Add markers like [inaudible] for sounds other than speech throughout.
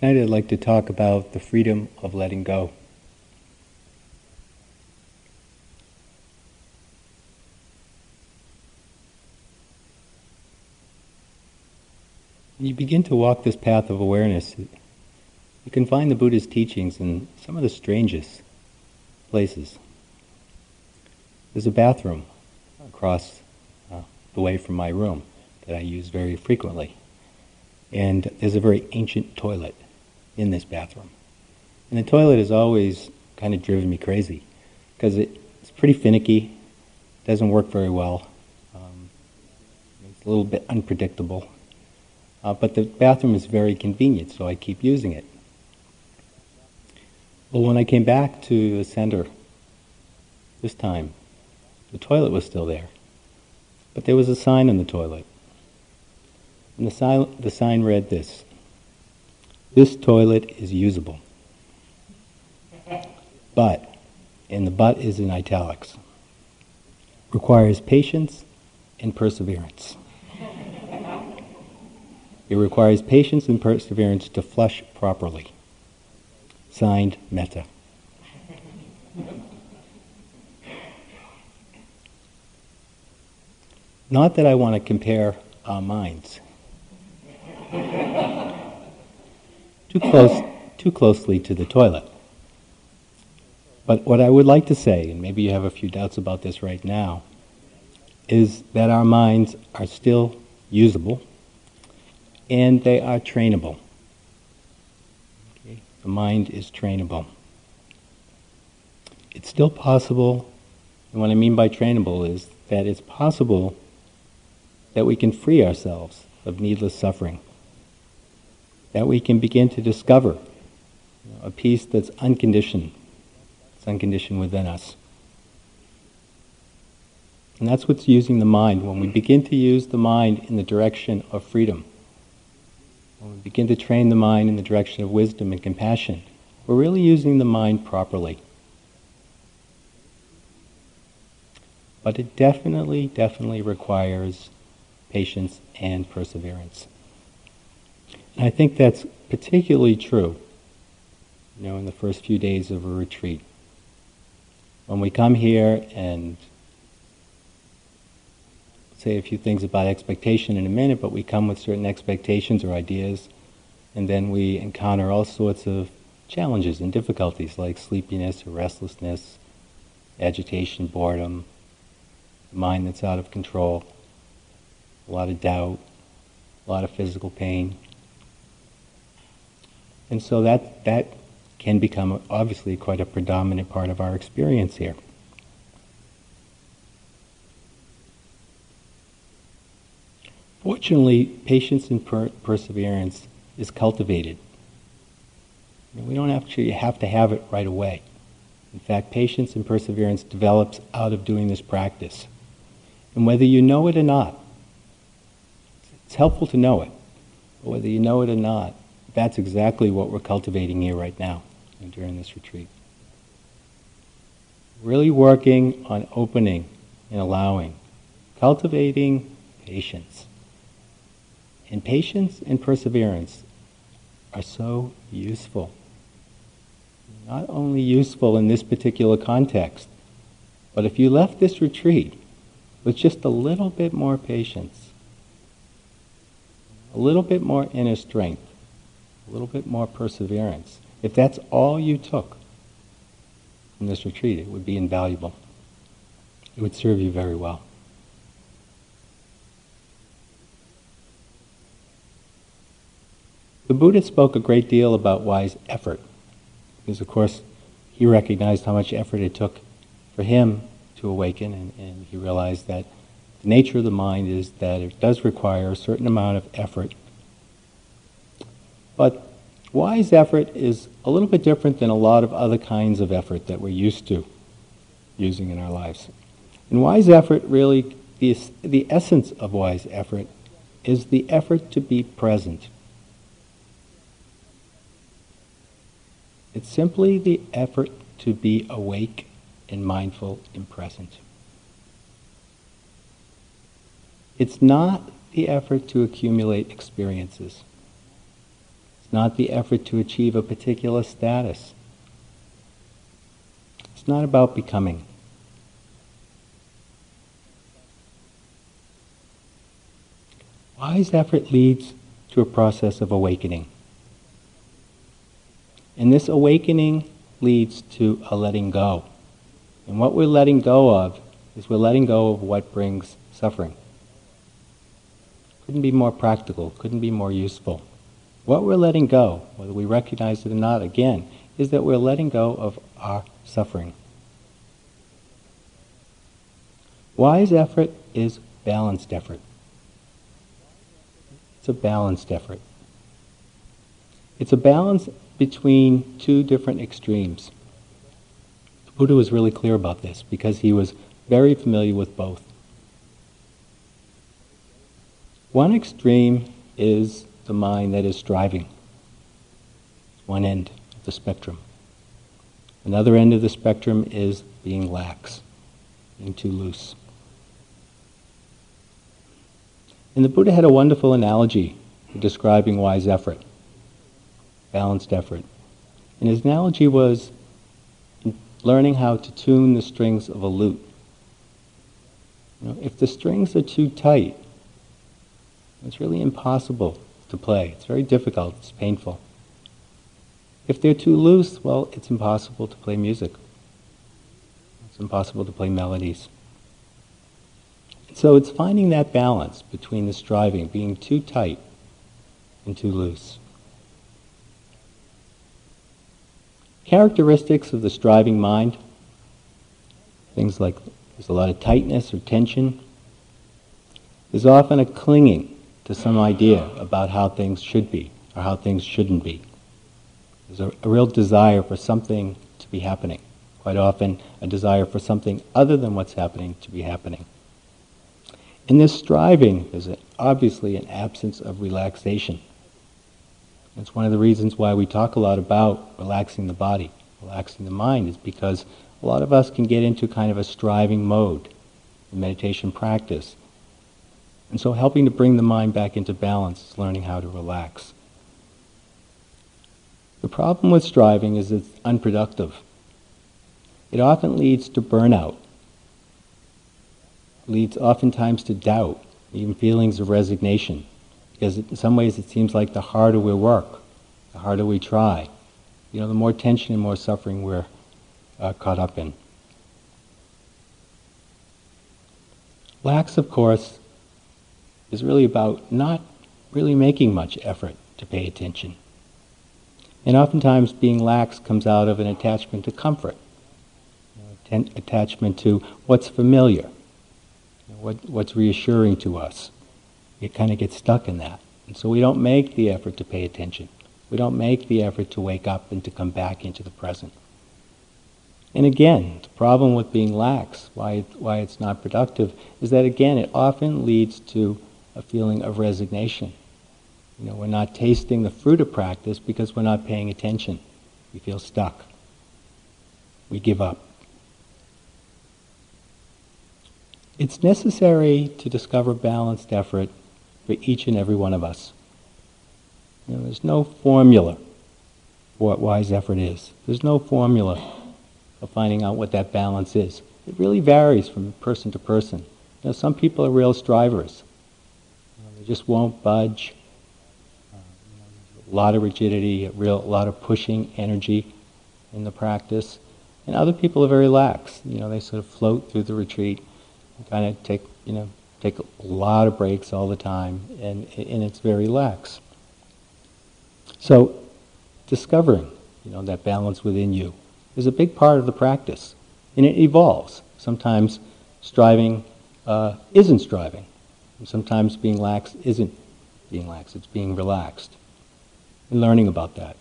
Tonight I'd like to talk about the freedom of letting go. When you begin to walk this path of awareness, you can find the Buddha's teachings in some of the strangest places. There's a bathroom across uh, the way from my room that I use very frequently. And there's a very ancient toilet in this bathroom. And the toilet has always kind of driven me crazy because it, it's pretty finicky, doesn't work very well, um, it's a little bit unpredictable. Uh, but the bathroom is very convenient, so I keep using it. Well, when I came back to the center this time, the toilet was still there, but there was a sign on the toilet. And the, si- the sign read this This toilet is usable. But, and the but is in italics, requires patience and perseverance. It requires patience and perseverance to flush properly. Signed, Metta. Not that I want to compare our minds too close, too closely to the toilet. But what I would like to say, and maybe you have a few doubts about this right now, is that our minds are still usable and they are trainable. Okay? The mind is trainable. It's still possible, and what I mean by trainable is that it's possible that we can free ourselves of needless suffering, that we can begin to discover you know, a peace that's unconditioned, it's unconditioned within us. And that's what's using the mind. When we begin to use the mind in the direction of freedom, when we begin to train the mind in the direction of wisdom and compassion, we're really using the mind properly. But it definitely, definitely requires patience and perseverance. I think that's particularly true, you know, in the first few days of a retreat. When we come here and say a few things about expectation in a minute, but we come with certain expectations or ideas, and then we encounter all sorts of challenges and difficulties like sleepiness or restlessness, agitation, boredom, mind that's out of control, a lot of doubt, a lot of physical pain. And so that, that can become obviously quite a predominant part of our experience here. Fortunately, patience and per- perseverance is cultivated. We don't actually have to have it right away. In fact, patience and perseverance develops out of doing this practice. And whether you know it or not, it's helpful to know it. But whether you know it or not, that's exactly what we're cultivating here right now during this retreat. Really working on opening and allowing, cultivating patience. And patience and perseverance are so useful. Not only useful in this particular context, but if you left this retreat with just a little bit more patience, a little bit more inner strength, a little bit more perseverance, if that's all you took from this retreat, it would be invaluable. It would serve you very well. The Buddha spoke a great deal about wise effort, because of course he recognized how much effort it took for him to awaken, and, and he realized that the nature of the mind is that it does require a certain amount of effort. But wise effort is a little bit different than a lot of other kinds of effort that we're used to using in our lives. And wise effort really, the, the essence of wise effort is the effort to be present It's simply the effort to be awake and mindful and present. It's not the effort to accumulate experiences. Not the effort to achieve a particular status. It's not about becoming. Wise effort leads to a process of awakening. And this awakening leads to a letting go. And what we're letting go of is we're letting go of what brings suffering. Couldn't be more practical, couldn't be more useful. What we're letting go, whether we recognize it or not, again, is that we're letting go of our suffering. Wise effort is balanced effort. It's a balanced effort. It's a balance between two different extremes. The Buddha was really clear about this because he was very familiar with both. One extreme is the mind that is striving, one end of the spectrum. Another end of the spectrum is being lax, being too loose. And the Buddha had a wonderful analogy for describing wise effort, balanced effort. And his analogy was learning how to tune the strings of a lute. You know, if the strings are too tight, it's really impossible to play. It's very difficult, it's painful. If they're too loose, well, it's impossible to play music. It's impossible to play melodies. So it's finding that balance between the striving, being too tight and too loose. Characteristics of the striving mind things like there's a lot of tightness or tension. There's often a clinging to some idea about how things should be or how things shouldn't be. There's a, a real desire for something to be happening. Quite often, a desire for something other than what's happening to be happening. In this striving, there's obviously an absence of relaxation. It's one of the reasons why we talk a lot about relaxing the body, relaxing the mind, is because a lot of us can get into kind of a striving mode in meditation practice. And so helping to bring the mind back into balance is learning how to relax. The problem with striving is it's unproductive. It often leads to burnout leads oftentimes to doubt, even feelings of resignation. Because in some ways it seems like the harder we work, the harder we try, you know, the more tension and more suffering we're uh, caught up in. Lax, of course, is really about not really making much effort to pay attention. And oftentimes being lax comes out of an attachment to comfort, you know, attachment to what's familiar what, what's reassuring to us. It kind of gets stuck in that. And so we don't make the effort to pay attention. We don't make the effort to wake up and to come back into the present. And again, the problem with being lax, why, why it's not productive, is that again, it often leads to a feeling of resignation. You know, we're not tasting the fruit of practice because we're not paying attention. We feel stuck. We give up. It's necessary to discover balanced effort for each and every one of us. You know, there's no formula for what wise effort is. There's no formula of finding out what that balance is. It really varies from person to person. You know, some people are real strivers. Just won't budge. A lot of rigidity, a real a lot of pushing energy in the practice. And other people are very lax. You know, they sort of float through the retreat kind of take, you know, take a lot of breaks all the time, and, and it's very lax. So, discovering, you know, that balance within you is a big part of the practice, and it evolves. Sometimes striving uh, isn't striving, sometimes being lax isn't being lax. It's being relaxed, and learning about that.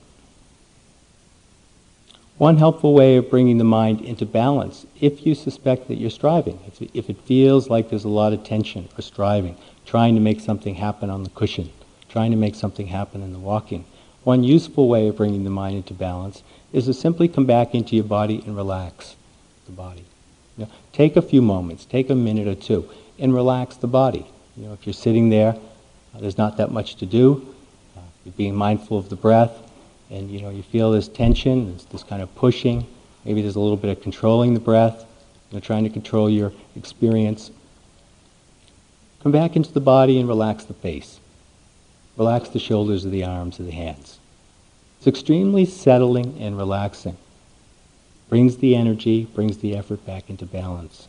One helpful way of bringing the mind into balance, if you suspect that you're striving, if, it feels like there's a lot of tension or striving, trying to make something happen on the cushion, trying to make something happen in the walking, one useful way of bringing the mind into balance is to simply come back into your body and relax the body. You know, take a few moments, take a minute or two, and relax the body. You know, if you're sitting there, uh, there's not that much to do. Uh, You're being mindful of the breath, and you know you feel this tension, this, this kind of pushing. Maybe there's a little bit of controlling the breath, you know, trying to control your experience. Come back into the body and relax the face. Relax the shoulders of the arms of the hands. It's extremely settling and relaxing. Brings the energy, brings the effort back into balance.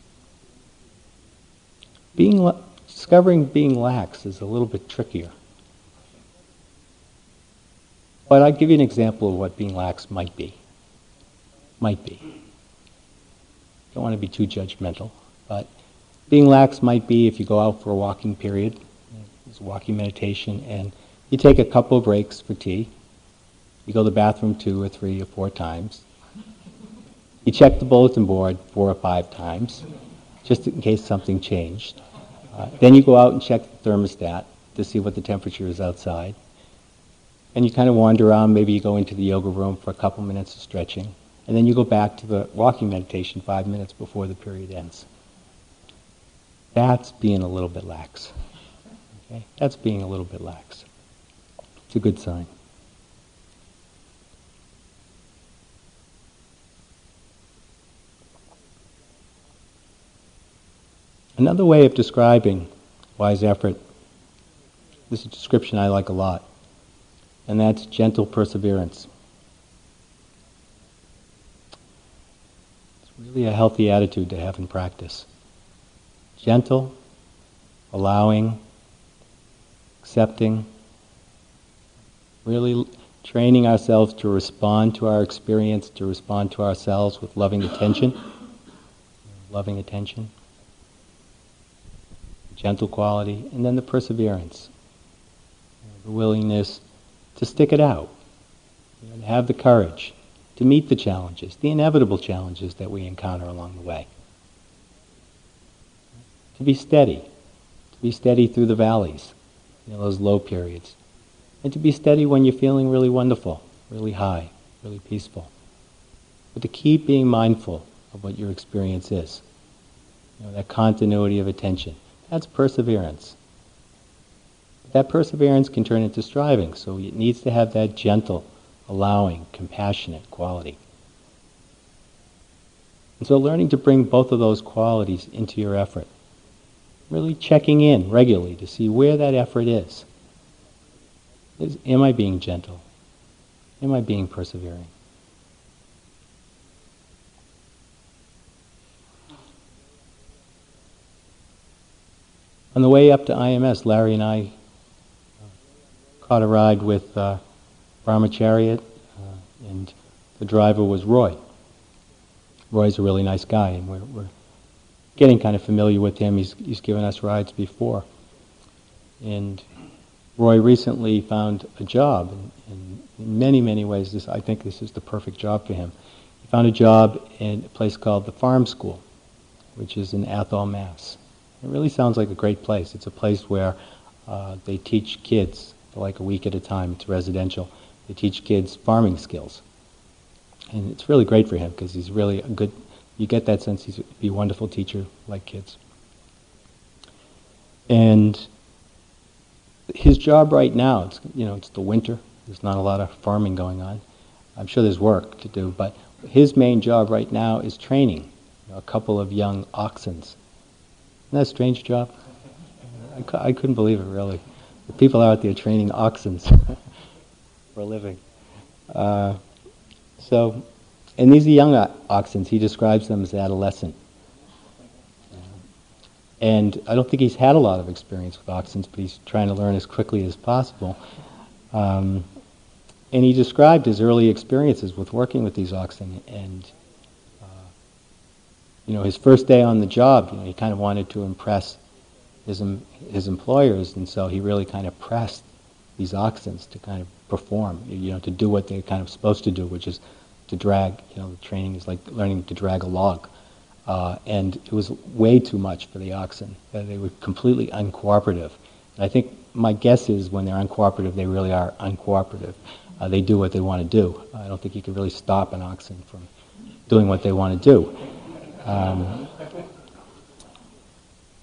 Being, discovering being lax is a little bit trickier. But I'll give you an example of what being lax might be. Might be. Don't want to be too judgmental, but being lax might be if you go out for a walking period, it's walking meditation, and you take a couple of breaks for tea. You go to the bathroom two or three or four times. You check the bulletin board four or five times, just in case something changed. Uh, then you go out and check the thermostat to see what the temperature is outside. And you kind of wander around, maybe you go into the yoga room for a couple minutes of stretching. And then you go back to the walking meditation five minutes before the period ends. That's being a little bit lax. Okay? That's being a little bit lax. It's a good sign. Another way of describing wise effort, this is a description I like a lot, and that's gentle perseverance. It's really a healthy attitude to have in practice. Gentle, allowing, accepting, really training ourselves to respond to our experience, to respond to ourselves with loving attention, loving attention, gentle quality, and then the perseverance, the willingness to stick it out, you know, to have the courage to meet the challenges, the inevitable challenges that we encounter along the way. To be steady, to be steady through the valleys, you know, those low periods. And to be steady when you're feeling really wonderful, really high, really peaceful. But to keep being mindful of what your experience is. You know, that continuity of attention. That's perseverance. That perseverance can turn into striving, so it needs to have that gentle, allowing, compassionate quality. And so learning to bring both of those qualities into your effort. Really checking in regularly to see where that effort is. is am I being gentle? Am I being persevering? On the way up to IMS, Larry and I caught a ride with uh, Brahmachariot, uh, and the driver was Roy. Roy's a really nice guy, and we're, we're getting kind of familiar with him. He's, he's given us rides before. And Roy recently found a job, and, in many, many ways, this, I think this is the perfect job for him. He found a job in a place called the Farm School, which is in Athol, Mass. It really sounds like a great place. It's a place where uh, they teach kids for like a week at a time. It's residential. They teach kids farming skills. And it's really great for him because he's really a good, you get that sense he's be a wonderful teacher like kids. And his job right now, it's, you know, it's the winter. There's not a lot of farming going on. I'm sure there's work to do, but his main job right now is training a couple of young oxens. That a strange job? I, cu- I couldn't believe it, really. The people out there training oxen [laughs] for a living. Uh, so, and these are young oxen. He describes them as adolescent. And I don't think he's had a lot of experience with oxen, but he's trying to learn as quickly as possible. Um, and he described his early experiences with working with these oxen. And, uh, you know, his first day on the job, you know, he kind of wanted to impress his, his employers, and so he really kind of pressed these oxen to kind of perform, you know, to do what they're kind of supposed to do, which is to drag, you know, the training is like learning to drag a log. Uh, and it was way too much for the oxen. Uh, they were completely uncooperative. And I think my guess is when they're uncooperative, they really are uncooperative. Uh, they do what they want to do. I don't think you can really stop an oxen from doing what they want to do. Um,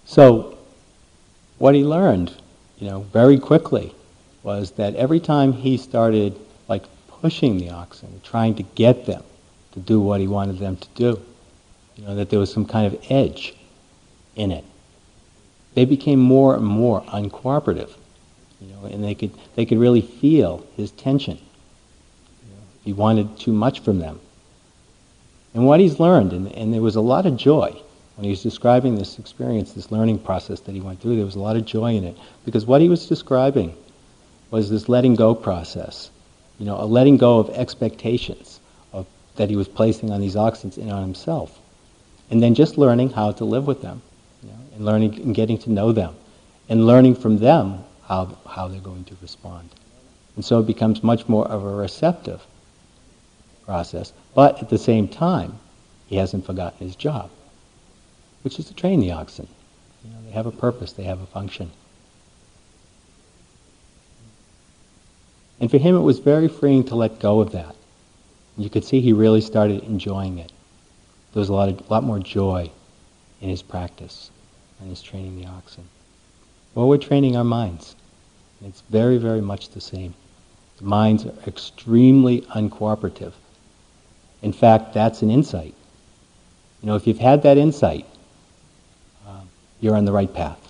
so what he learned, you know, very quickly was that every time he started like pushing the oxen, trying to get them to do what he wanted them to do, you know, that there was some kind of edge in it. They became more and more uncooperative, you know, and they could they could really feel his tension. You know, he wanted too much from them. And what he's learned, and, and there was a lot of joy when he was describing this experience, this learning process that he went through, there was a lot of joy in it. Because what he was describing was this letting go process. You know, a letting go of expectations of, that he was placing on these oxen and on himself. And then just learning how to live with them, you know, and learning and getting to know them, and learning from them how, how they're going to respond. And so it becomes much more of a receptive process. But at the same time, he hasn't forgotten his job, which is to train the oxen. You know, they have a purpose, they have a function. And for him, it was very freeing to let go of that. You could see he really started enjoying it. There was a lot, of, lot more joy in his practice and his training the oxen. Well, we're training our minds. It's very, very much the same. The minds are extremely uncooperative. In fact, that's an insight. You know, if you've had that insight, uh, you're on the right path.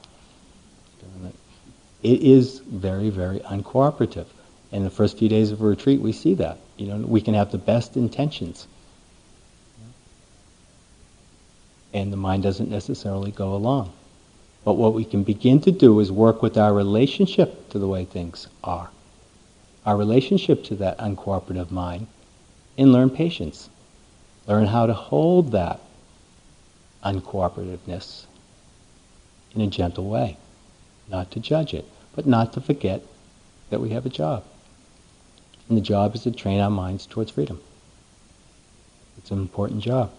It is very, very uncooperative. In the first few days of a retreat, we see that. You know, we can have the best intentions. And the mind doesn't necessarily go along. But what we can begin to do is work with our relationship to the way things are, our relationship to that uncooperative mind, and learn patience. Learn how to hold that uncooperativeness in a gentle way. Not to judge it, but not to forget that we have a job. And the job is to train our minds towards freedom. It's an important job.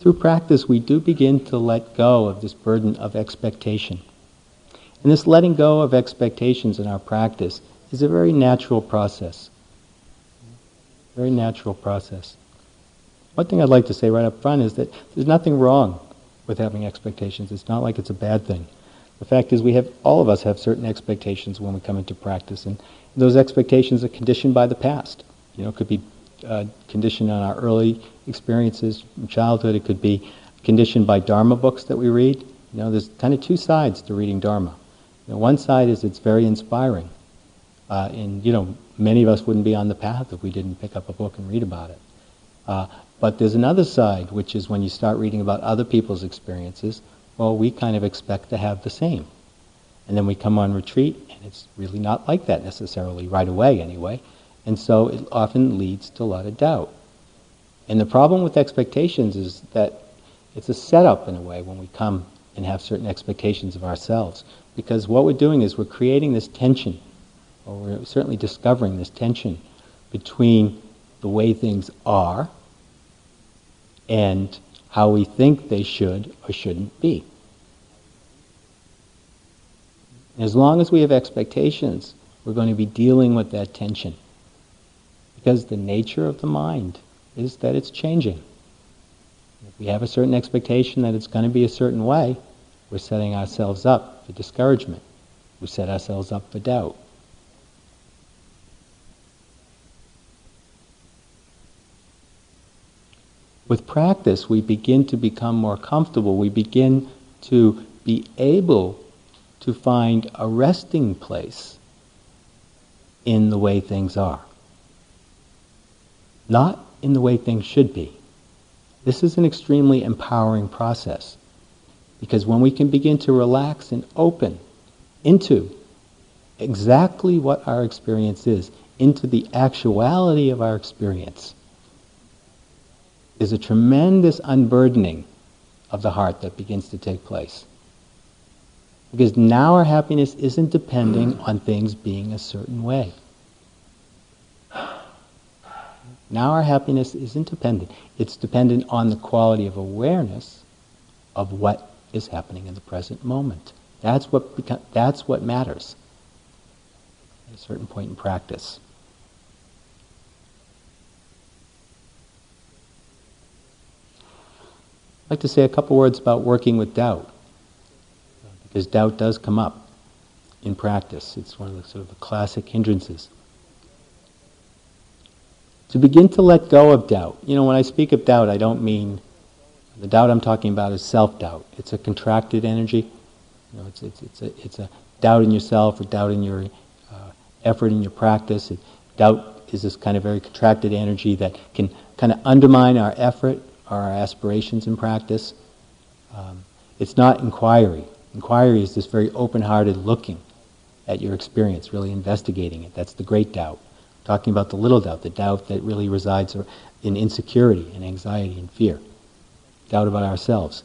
Through practice, we do begin to let go of this burden of expectation. And this letting go of expectations in our practice is a very natural process. Very natural process. One thing I'd like to say right up front is that there's nothing wrong with having expectations. It's not like it's a bad thing. The fact is, we have all of us have certain expectations when we come into practice, and those expectations are conditioned by the past. You know, it could be uh, conditioned on our early experiences from childhood. It could be conditioned by Dharma books that we read. You know, there's kind of two sides to reading Dharma. One side is it's very inspiring, uh, and you know, many of us wouldn't be on the path if we didn't pick up a book and read about it. Uh, but there's another side, which is when you start reading about other people's experiences, well, we kind of expect to have the same. And then we come on retreat, and it's really not like that necessarily, right away anyway. And so it often leads to a lot of doubt. And the problem with expectations is that it's a setup in a way when we come and have certain expectations of ourselves. Because what we're doing is we're creating this tension, or we're certainly discovering this tension between the way things are and how we think they should or shouldn't be. As long as we have expectations, we're going to be dealing with that tension. Because the nature of the mind is that it's changing. If we have a certain expectation that it's going to be a certain way, we're setting ourselves up for discouragement. We set ourselves up for doubt. With practice, we begin to become more comfortable. We begin to be able to find a resting place in the way things are, not in the way things should be. This is an extremely empowering process because when we can begin to relax and open into exactly what our experience is, into the actuality of our experience, there's a tremendous unburdening of the heart that begins to take place. Because now our happiness isn't depending [clears throat] on things being a certain way. Now our happiness isn't dependent. It's dependent on the quality of awareness of what is happening in the present moment. That's what, beca- that's what matters at a certain point in practice. I'd like to say a couple words about working with doubt, because doubt does come up in practice. It's one of the sort of the classic hindrances. To begin to let go of doubt. You know, when I speak of doubt, I don't mean the doubt I'm talking about is self-doubt. It's a contracted energy. You know, it's, it's, it's, a, it's a doubt in yourself or doubt in your uh, effort in your practice. Doubt is this kind of very contracted energy that can kind of undermine our effort or our aspirations in practice. Um, it's not inquiry. Inquiry is this very open-hearted looking at your experience, really investigating it. That's the great doubt. talking about the little doubt, the doubt that really resides in insecurity and anxiety and fear. Doubt about ourselves.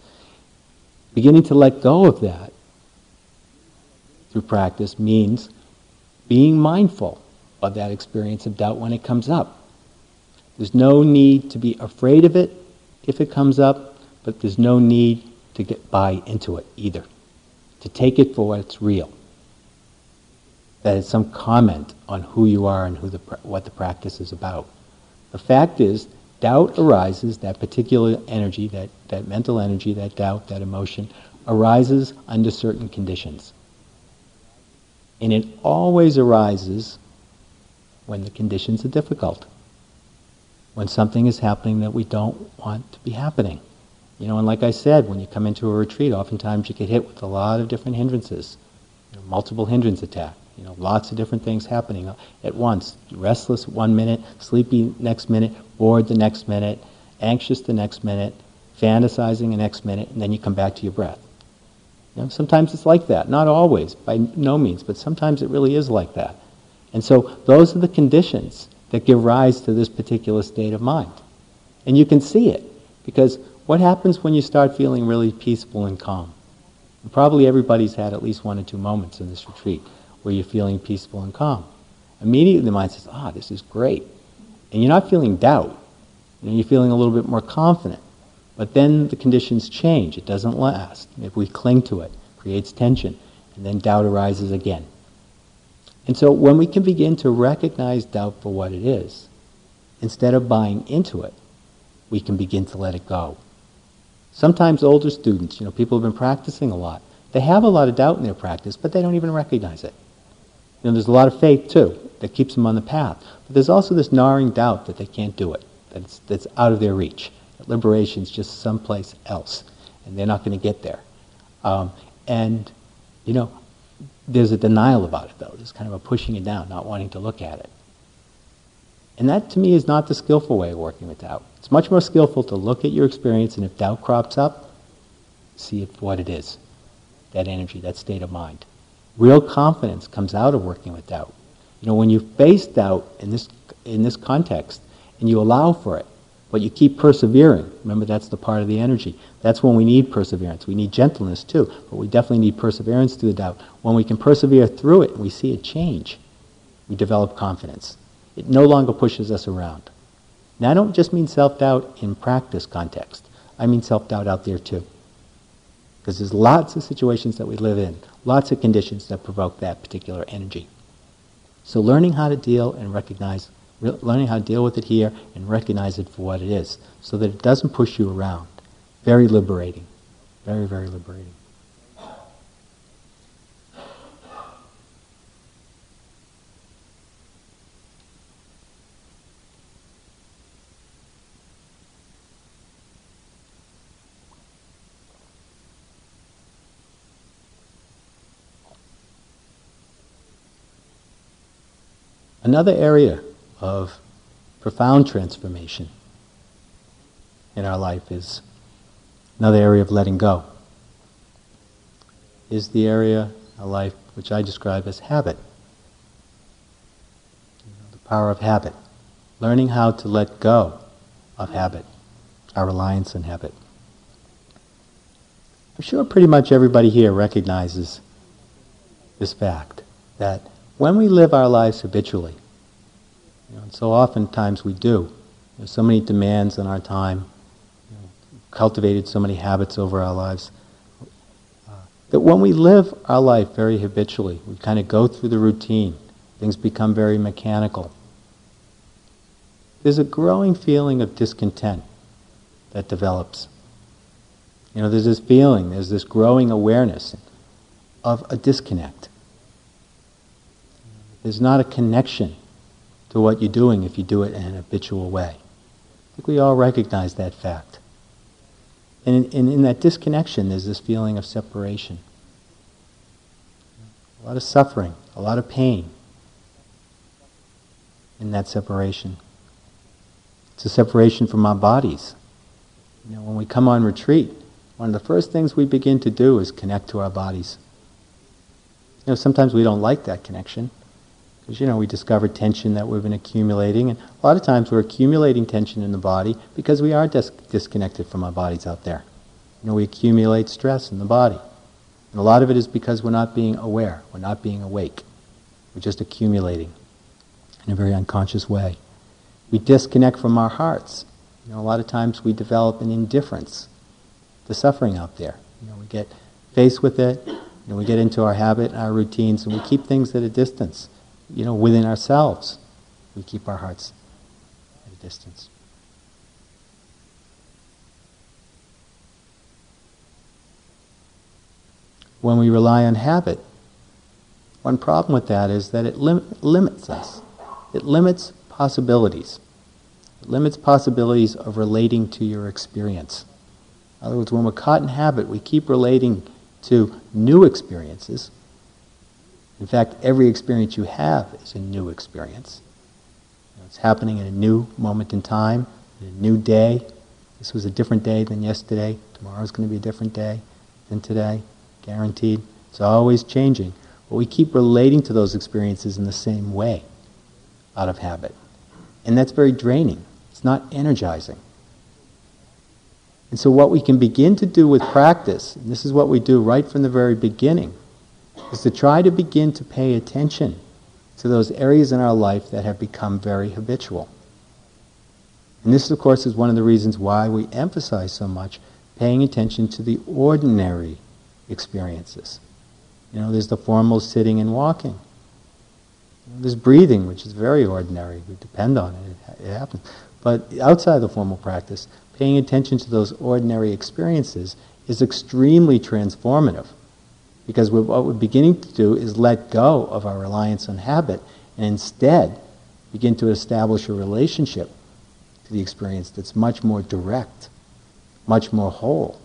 Beginning to let go of that through practice means being mindful of that experience of doubt when it comes up. There's no need to be afraid of it if it comes up, but there's no need to get buy into it either. To take it for what it's real. That it's some comment on who you are and who the, what the practice is about. The fact is, doubt arises, that particular energy, that, that mental energy, that doubt, that emotion, arises under certain conditions. And it always arises when the conditions are difficult. When something is happening that we don't want to be happening. You know, and like I said, when you come into a retreat, oftentimes you get hit with a lot of different hindrances. You know, multiple hindrance attack. You know, lots of different things happening at once. Restless one minute, sleepy next minute, bored the next minute, anxious the next minute, fantasizing the next minute, and then you come back to your breath. You know, sometimes it's like that. Not always, by no means, but sometimes it really is like that. And so those are the conditions that give rise to this particular state of mind. And you can see it, because what happens when you start feeling really peaceful and calm? And probably everybody's had at least one or two moments in this retreat where you're feeling peaceful and calm. Immediately the mind says, ah, this is great. And you're not feeling doubt. You know, you're feeling a little bit more confident. But then the conditions change. It doesn't last. If we cling to it, it creates tension, and then doubt arises again. And so when we can begin to recognize doubt for what it is, instead of buying into it, we can begin to let it go. Sometimes older students, you know, people have been practicing a lot, they have a lot of doubt in their practice, but they don't even recognize it. You know, there's a lot of faith too that keeps them on the path. But there's also this gnawing doubt that they can't do it, that it's, that's out of their reach liberation is just someplace else, and they're not going to get there. Um, and, you know, there's a denial about it, though. There's kind of a pushing it down, not wanting to look at it. And that, to me, is not the skillful way of working with doubt. It's much more skillful to look at your experience, and if doubt crops up, see what it is that energy, that state of mind. Real confidence comes out of working with doubt. You know, when you face doubt in this, in this context, and you allow for it, but you keep persevering. Remember, that's the part of the energy. That's when we need perseverance. We need gentleness too, but we definitely need perseverance through the doubt. When we can persevere through it and we see it change, we develop confidence. It no longer pushes us around. Now, I don't just mean self doubt in practice context, I mean self doubt out there too. Because there's lots of situations that we live in, lots of conditions that provoke that particular energy. So, learning how to deal and recognize learning how to deal with it here and recognize it for what it is so that it doesn't push you around. Very liberating. Very, very liberating. Another area of profound transformation in our life is another area of letting go. Is the area of life which I describe as habit. the power of habit. Learning how to let go of habit, our reliance on habit. I'm sure pretty much everybody here recognizes this fact that when we live our lives habitually, you know, and so oftentimes we do. There's so many demands on our time, you know, cultivated so many habits over our lives, uh, that when we live our life very habitually, we kind of go through the routine, things become very mechanical. There's a growing feeling of discontent that develops. You know, there's this feeling, there's this growing awareness of a disconnect. There's not a connection to what you're doing if you do it in an habitual way. I think we all recognize that fact. And in, in, in that disconnection, there's this feeling of separation. A lot of suffering, a lot of pain in that separation. It's a separation from our bodies. You know, when we come on retreat, one of the first things we begin to do is connect to our bodies. You know, sometimes we don't like that connection because you know we discover tension that we've been accumulating, and a lot of times we're accumulating tension in the body because we are dis- disconnected from our bodies out there. You know, we accumulate stress in the body, and a lot of it is because we're not being aware, we're not being awake, we're just accumulating in a very unconscious way. We disconnect from our hearts. You know, a lot of times we develop an indifference to suffering out there. You know, we get faced with it, know, we get into our habit, our routines, and we keep things at a distance you know, within ourselves, we keep our hearts at a distance. When we rely on habit, one problem with that is that it lim- limits us. It limits possibilities. It limits possibilities of relating to your experience. In other words, when we're caught in habit, we keep relating to new experiences in fact, every experience you have is a new experience. It's happening in a new moment in time, in a new day. This was a different day than yesterday. Tomorrow's going to be a different day than today, guaranteed. It's always changing. But we keep relating to those experiences in the same way out of habit. And that's very draining. It's not energizing. And so, what we can begin to do with practice, and this is what we do right from the very beginning, is to try to begin to pay attention to those areas in our life that have become very habitual. And this, of course, is one of the reasons why we emphasize so much paying attention to the ordinary experiences. You know, there's the formal sitting and walking. There's breathing, which is very ordinary. We depend on it. It happens. But outside the formal practice, paying attention to those ordinary experiences is extremely transformative. Because what we're beginning to do is let go of our reliance on habit and instead begin to establish a relationship to the experience that's much more direct, much more whole.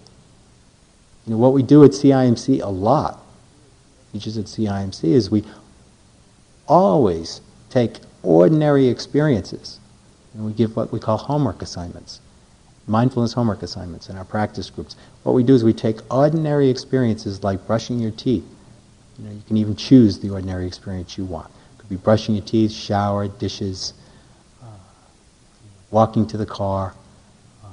You know, what we do at CIMC a lot, teachers at CIMC, is we always take ordinary experiences and we give what we call homework assignments mindfulness homework assignments in our practice groups. What we do is we take ordinary experiences like brushing your teeth. You know, you can even choose the ordinary experience you want. It could be brushing your teeth, shower, dishes, uh, walking to the car, uh,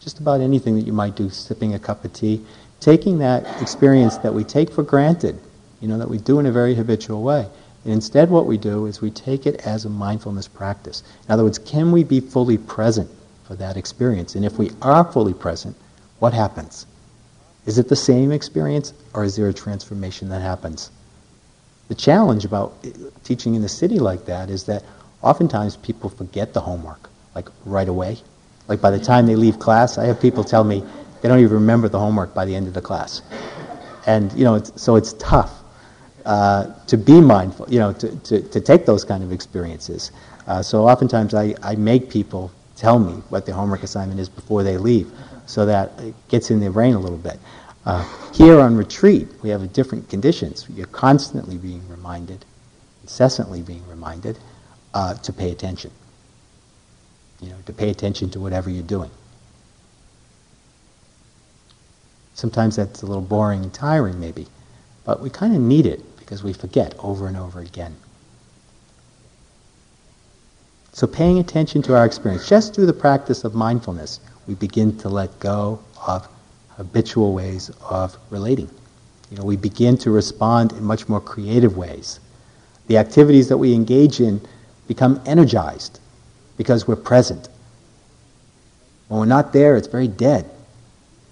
just about anything that you might do, sipping a cup of tea. Taking that experience that we take for granted, you know, that we do in a very habitual way. And instead, what we do is we take it as a mindfulness practice. In other words, can we be fully present for that experience. And if we are fully present, what happens? Is it the same experience or is there a transformation that happens? The challenge about teaching in the city like that is that oftentimes people forget the homework, like right away. Like by the time they leave class, I have people tell me they don't even remember the homework by the end of the class. And, you know, it's, so it's tough uh, to be mindful, you know, to, to, to take those kind of experiences. Uh, so oftentimes I, I make people tell me what the homework assignment is before they leave so that it gets in their brain a little bit. Uh, here on retreat, we have different conditions. You're constantly being reminded, incessantly being reminded uh, to pay attention. You know, to pay attention to whatever you're doing. Sometimes that's a little boring and tiring, maybe, but we kind of need it because we forget over and over again. So, paying attention to our experience, just through the practice of mindfulness, we begin to let go of habitual ways of relating. You know, we begin to respond in much more creative ways. The activities that we engage in become energized because we're present. When we're not there, it's very dead.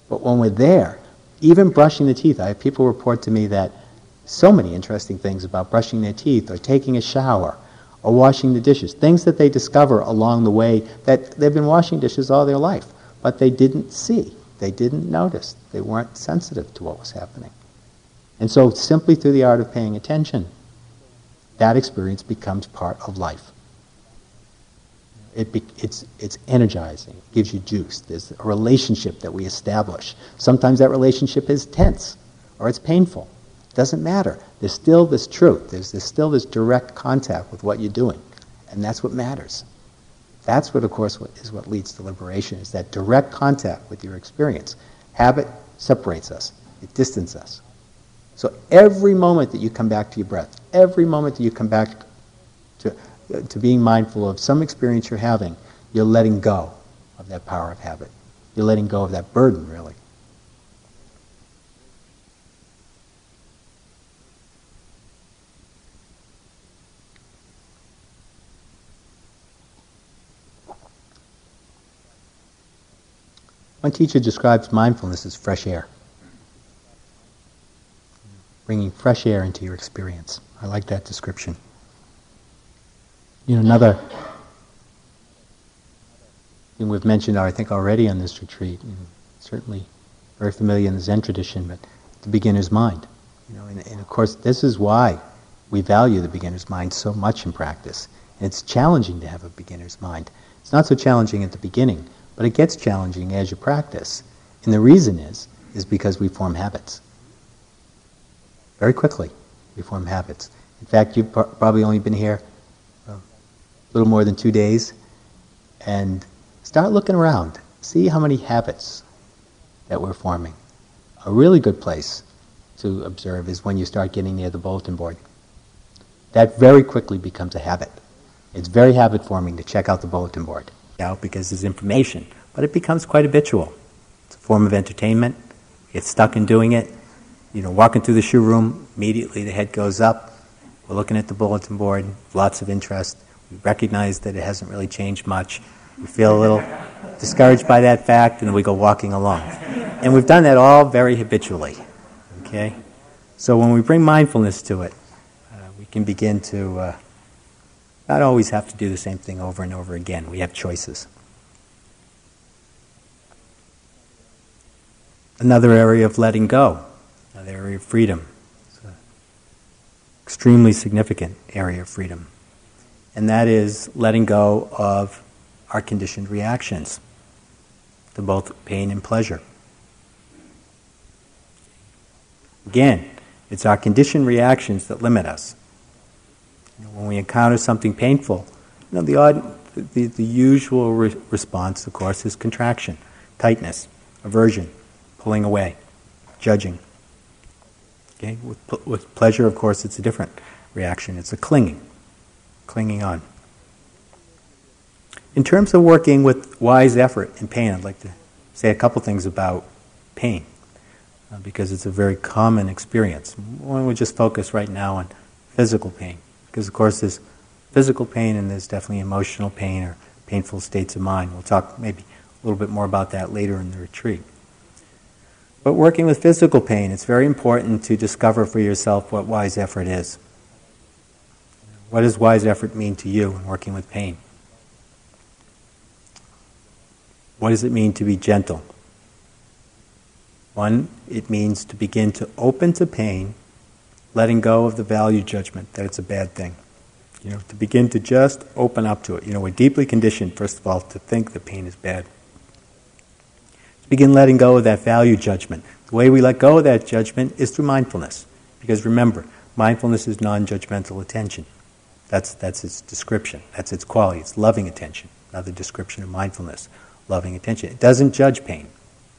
But when we're there, even brushing the teeth, I have people report to me that so many interesting things about brushing their teeth or taking a shower or washing the dishes. Things that they discover along the way that they've been washing dishes all their life, but they didn't see. they didn't notice. They weren't sensitive to what was happening. And so, simply through the art of paying attention, that experience becomes part of life. It be, it's, it's energizing, it gives you juice. There's a relationship that we establish. Sometimes that relationship is tense or it's painful. It doesn't matter. There's still this truth, there's, there's still this direct contact with what you're doing. And that's what matters. That's what, of course, what, is what leads to liberation, is that direct contact with your experience. Habit separates us, it distances us. So every moment that you come back to your breath, every moment that you come back to, to being mindful of some experience you're having, you're letting go of that power of habit. You're letting go of that burden, really. One teacher describes mindfulness as fresh air. Bringing fresh air into your experience. I like that description. You know, another thing we've mentioned, I think, already on this retreat, certainly very familiar in the Zen tradition, but the beginner's mind. You know, and, and of course, this is why we value the beginner's mind so much in practice. And it's challenging to have a beginner's mind. It's not so challenging at the beginning but it gets challenging as you practice. And the reason is, is because we form habits. Very quickly, we form habits. In fact, you've probably only been here a little more than two days, and start looking around. See how many habits that we're forming. A really good place to observe is when you start getting near the bulletin board. That very quickly becomes a habit. It's very habit forming to check out the bulletin board out because there's information, but it becomes quite habitual. It's a form of entertainment. You get stuck in doing it. You know, walking through the shoe room, immediately the head goes up. We're looking at the bulletin board, lots of interest. We recognize that it hasn't really changed much. We feel a little discouraged by that fact, and we go walking along. And we've done that all very habitually. Okay? So when we bring mindfulness to it, uh, we can begin to. Uh, not always have to do the same thing over and over again. We have choices. Another area of letting go, another area of freedom. It's an extremely significant area of freedom. And that is letting go of our conditioned reactions to both pain and pleasure. Again, it's our conditioned reactions that limit us. You know, when we encounter something painful, you know, the, odd, the, the usual re- response, of course, is contraction, tightness, aversion, pulling away, judging. Okay? With, with pleasure, of course, it's a different reaction. It's a clinging, clinging on. In terms of working with wise effort and pain, I'd like to say a couple things about pain, uh, because it's a very common experience. When we just focus right now on physical pain. Because, of course, there's physical pain and there's definitely emotional pain or painful states of mind. We'll talk maybe a little bit more about that later in the retreat. But working with physical pain, it's very important to discover for yourself what wise effort is. What does wise effort mean to you in working with pain? What does it mean to be gentle? One, it means to begin to open to pain letting go of the value judgment that it's a bad thing. You know, to begin to just open up to it. You know, we're deeply conditioned, first of all, to think that pain is bad. To begin letting go of that value judgment. The way we let go of that judgment is through mindfulness. Because remember, mindfulness is non judgmental attention. That's, that's its description, that's its quality. It's loving attention. Another description of mindfulness loving attention. It doesn't judge pain.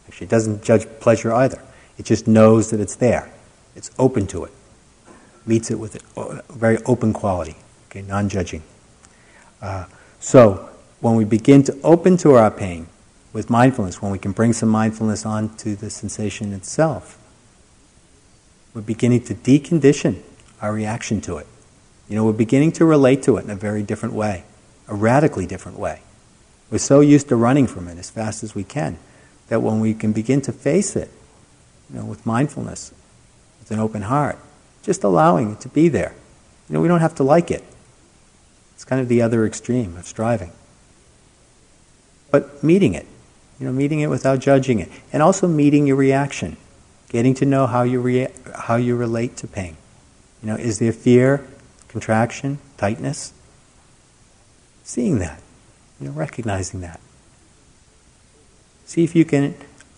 Actually, it doesn't judge pleasure either. It just knows that it's there, it's open to it meets it with a very open quality, okay, non-judging. Uh, so when we begin to open to our pain with mindfulness, when we can bring some mindfulness onto the sensation itself, we're beginning to decondition our reaction to it. You know, we're beginning to relate to it in a very different way, a radically different way. We're so used to running from it as fast as we can that when we can begin to face it, you know, with mindfulness, with an open heart, just allowing it to be there. You know, we don't have to like it. It's kind of the other extreme of striving. But meeting it, You know, meeting it without judging it. And also meeting your reaction. Getting to know how you, rea- how you relate to pain. You know, is there fear, contraction, tightness? Seeing that. You know, recognizing that. See if you can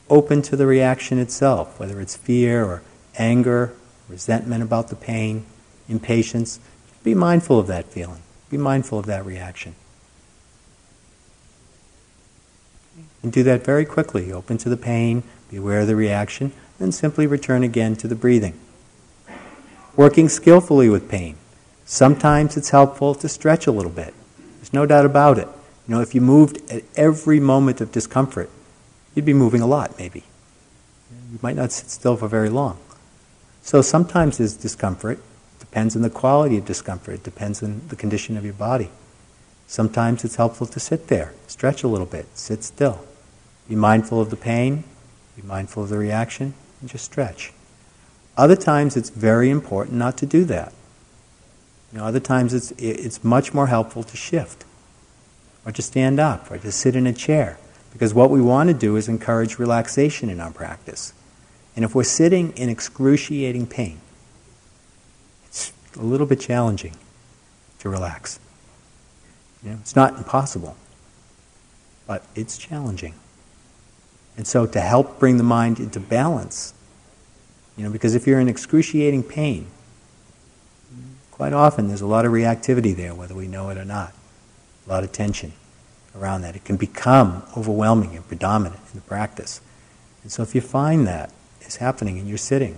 open to the reaction itself, whether it's fear or anger, resentment about the pain, impatience. Be mindful of that feeling. Be mindful of that reaction. And do that very quickly. Open to the pain, be aware of the reaction, then simply return again to the breathing. Working skillfully with pain. Sometimes it's helpful to stretch a little bit. There's no doubt about it. You know, if you moved at every moment of discomfort, you'd be moving a lot, maybe. You might not sit still for very long. So sometimes there's discomfort. Depends on the quality of discomfort. It depends on the condition of your body. Sometimes it's helpful to sit there, stretch a little bit, sit still. Be mindful of the pain, be mindful of the reaction, and just stretch. Other times it's very important not to do that. You know, other times it's, it's much more helpful to shift, or to stand up, or to sit in a chair. Because what we want to do is encourage relaxation in our practice. And if we're sitting in excruciating pain, it's a little bit challenging to relax. You know, it's not impossible, but it's challenging. And so to help bring the mind into balance, you know, because if you're in excruciating pain, quite often there's a lot of reactivity there, whether we know it or not, a lot of tension around that. It can become overwhelming and predominant in the practice. And so if you find that is happening and you're sitting,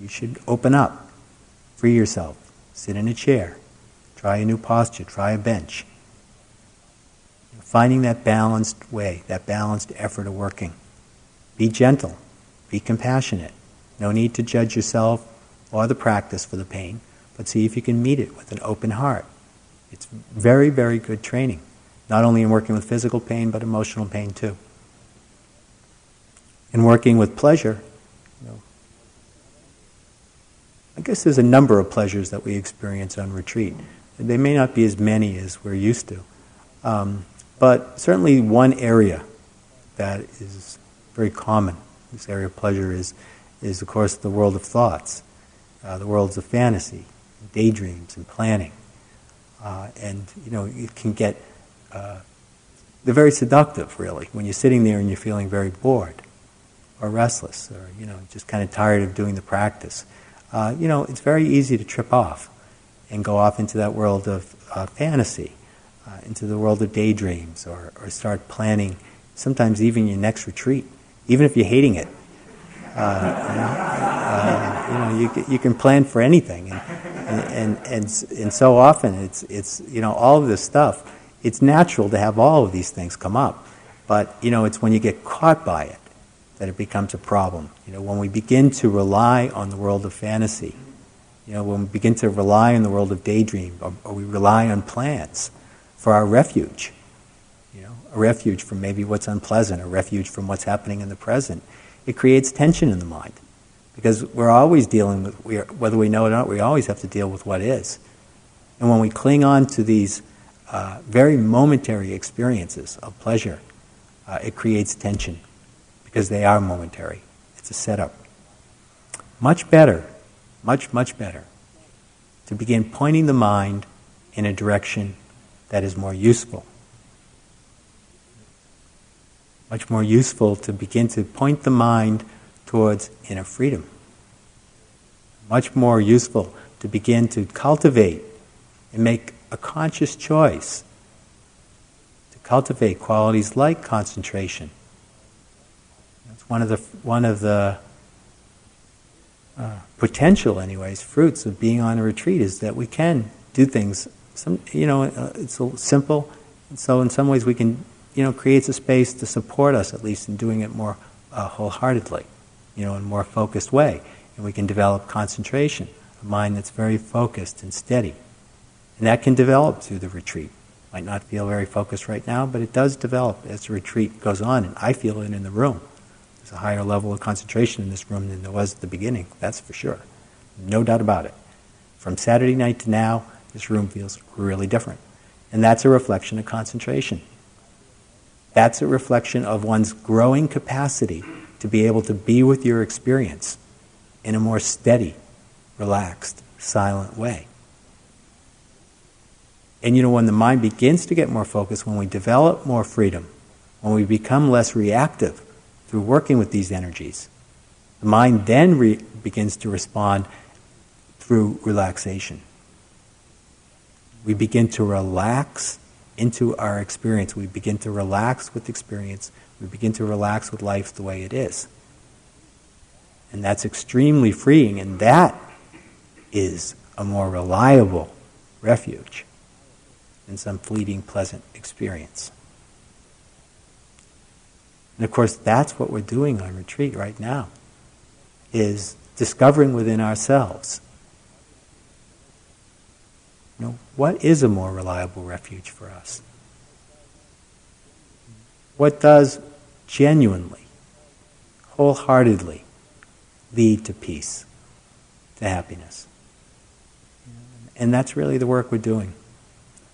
you should open up, free yourself, sit in a chair, try a new posture, try a bench. Finding that balanced way, that balanced effort of working. Be gentle, be compassionate. No need to judge yourself or the practice for the pain, but see if you can meet it with an open heart. It's very, very good training not only in working with physical pain, but emotional pain too. In working with pleasure, you know, I guess there's a number of pleasures that we experience on retreat. They may not be as many as we're used to. Um, but certainly one area that is very common, this area of pleasure, is, is of course the world of thoughts, uh, the worlds of fantasy, daydreams, and planning. Uh, and, you know, it can get uh, they're very seductive, really, when you're sitting there and you're feeling very bored or restless or, you know, just kind of tired of doing the practice. Uh, you know, it's very easy to trip off and go off into that world of uh, fantasy, uh, into the world of daydreams, or, or start planning sometimes even your next retreat, even if you're hating it. Uh, you know, uh, you, know you, you, can plan for anything. And, and, and, and so often it's, it's, you know, all of this stuff it's natural to have all of these things come up. But, you know, it's when you get caught by it that it becomes a problem. You know, when we begin to rely on the world of fantasy, you know, when we begin to rely on the world of daydream, or, or we rely on plans for our refuge, you know, a refuge from maybe what's unpleasant, a refuge from what's happening in the present, it creates tension in the mind. Because we're always dealing with, whether we know it or not, we always have to deal with what is. And when we cling on to these uh, very momentary experiences of pleasure, uh, it creates tension because they are momentary. It's a setup. Much better, much, much better to begin pointing the mind in a direction that is more useful. Much more useful to begin to point the mind towards inner freedom. Much more useful to begin to cultivate and make a conscious choice to cultivate qualities like concentration. One of the one of the uh, potential, anyways, fruits of being on a retreat is that we can do things. Some, you know, uh, it's simple. So in some ways, we can, you know, creates a space to support us at least in doing it more uh, wholeheartedly, you know, in a more focused way, and we can develop concentration, a mind that's very focused and steady. And that can develop through the retreat. Might not feel very focused right now, but it does develop as the retreat goes on, and I feel it in the room. A higher level of concentration in this room than there was at the beginning, that's for sure. No doubt about it. From Saturday night to now, this room feels really different. And that's a reflection of concentration. That's a reflection of one's growing capacity to be able to be with your experience in a more steady, relaxed, silent way. And you know, when the mind begins to get more focused, when we develop more freedom, when we become less reactive through working with these energies, the mind then re- begins to respond through relaxation. We begin to relax into our experience. We begin to relax with experience. We begin to relax with life the way it is. And that's extremely freeing, and that is a more reliable refuge than some fleeting pleasant experience. And of course, that's what we're doing on retreat right now, is discovering within ourselves you know, what is a more reliable refuge for us? What does genuinely, wholeheartedly lead to peace, to happiness? And that's really the work we're doing.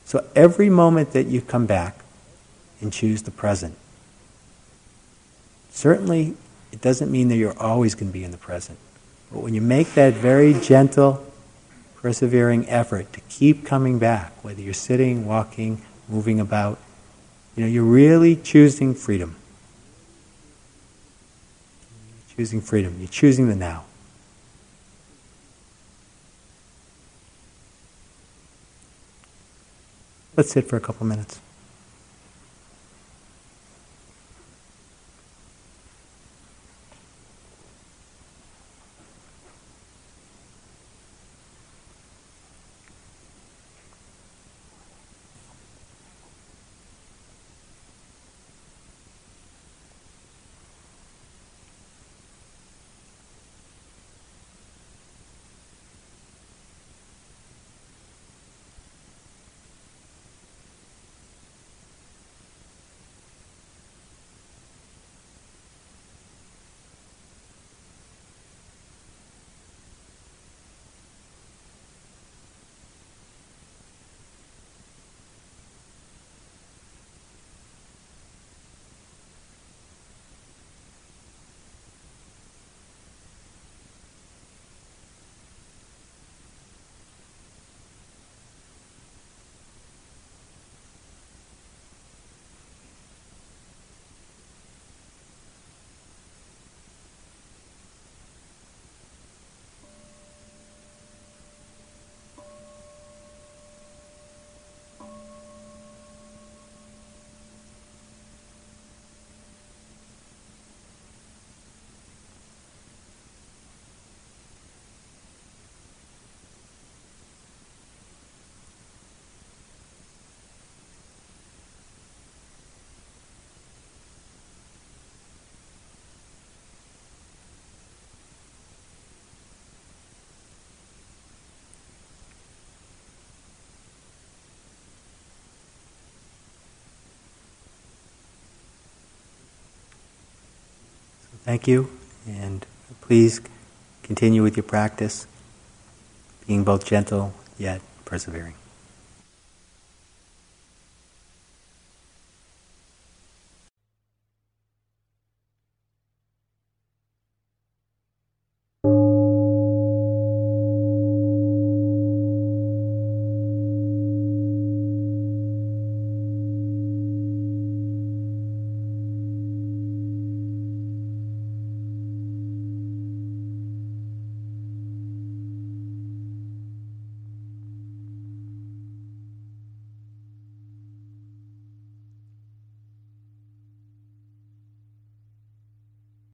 So every moment that you come back and choose the present, certainly it doesn't mean that you're always going to be in the present. But when you make that very gentle, persevering effort to keep coming back, whether you're sitting, walking, moving about, you know, you're really choosing freedom. You're choosing freedom. You're choosing the now. Let's sit for a couple minutes. Thank you, and please continue with your practice, being both gentle yet persevering.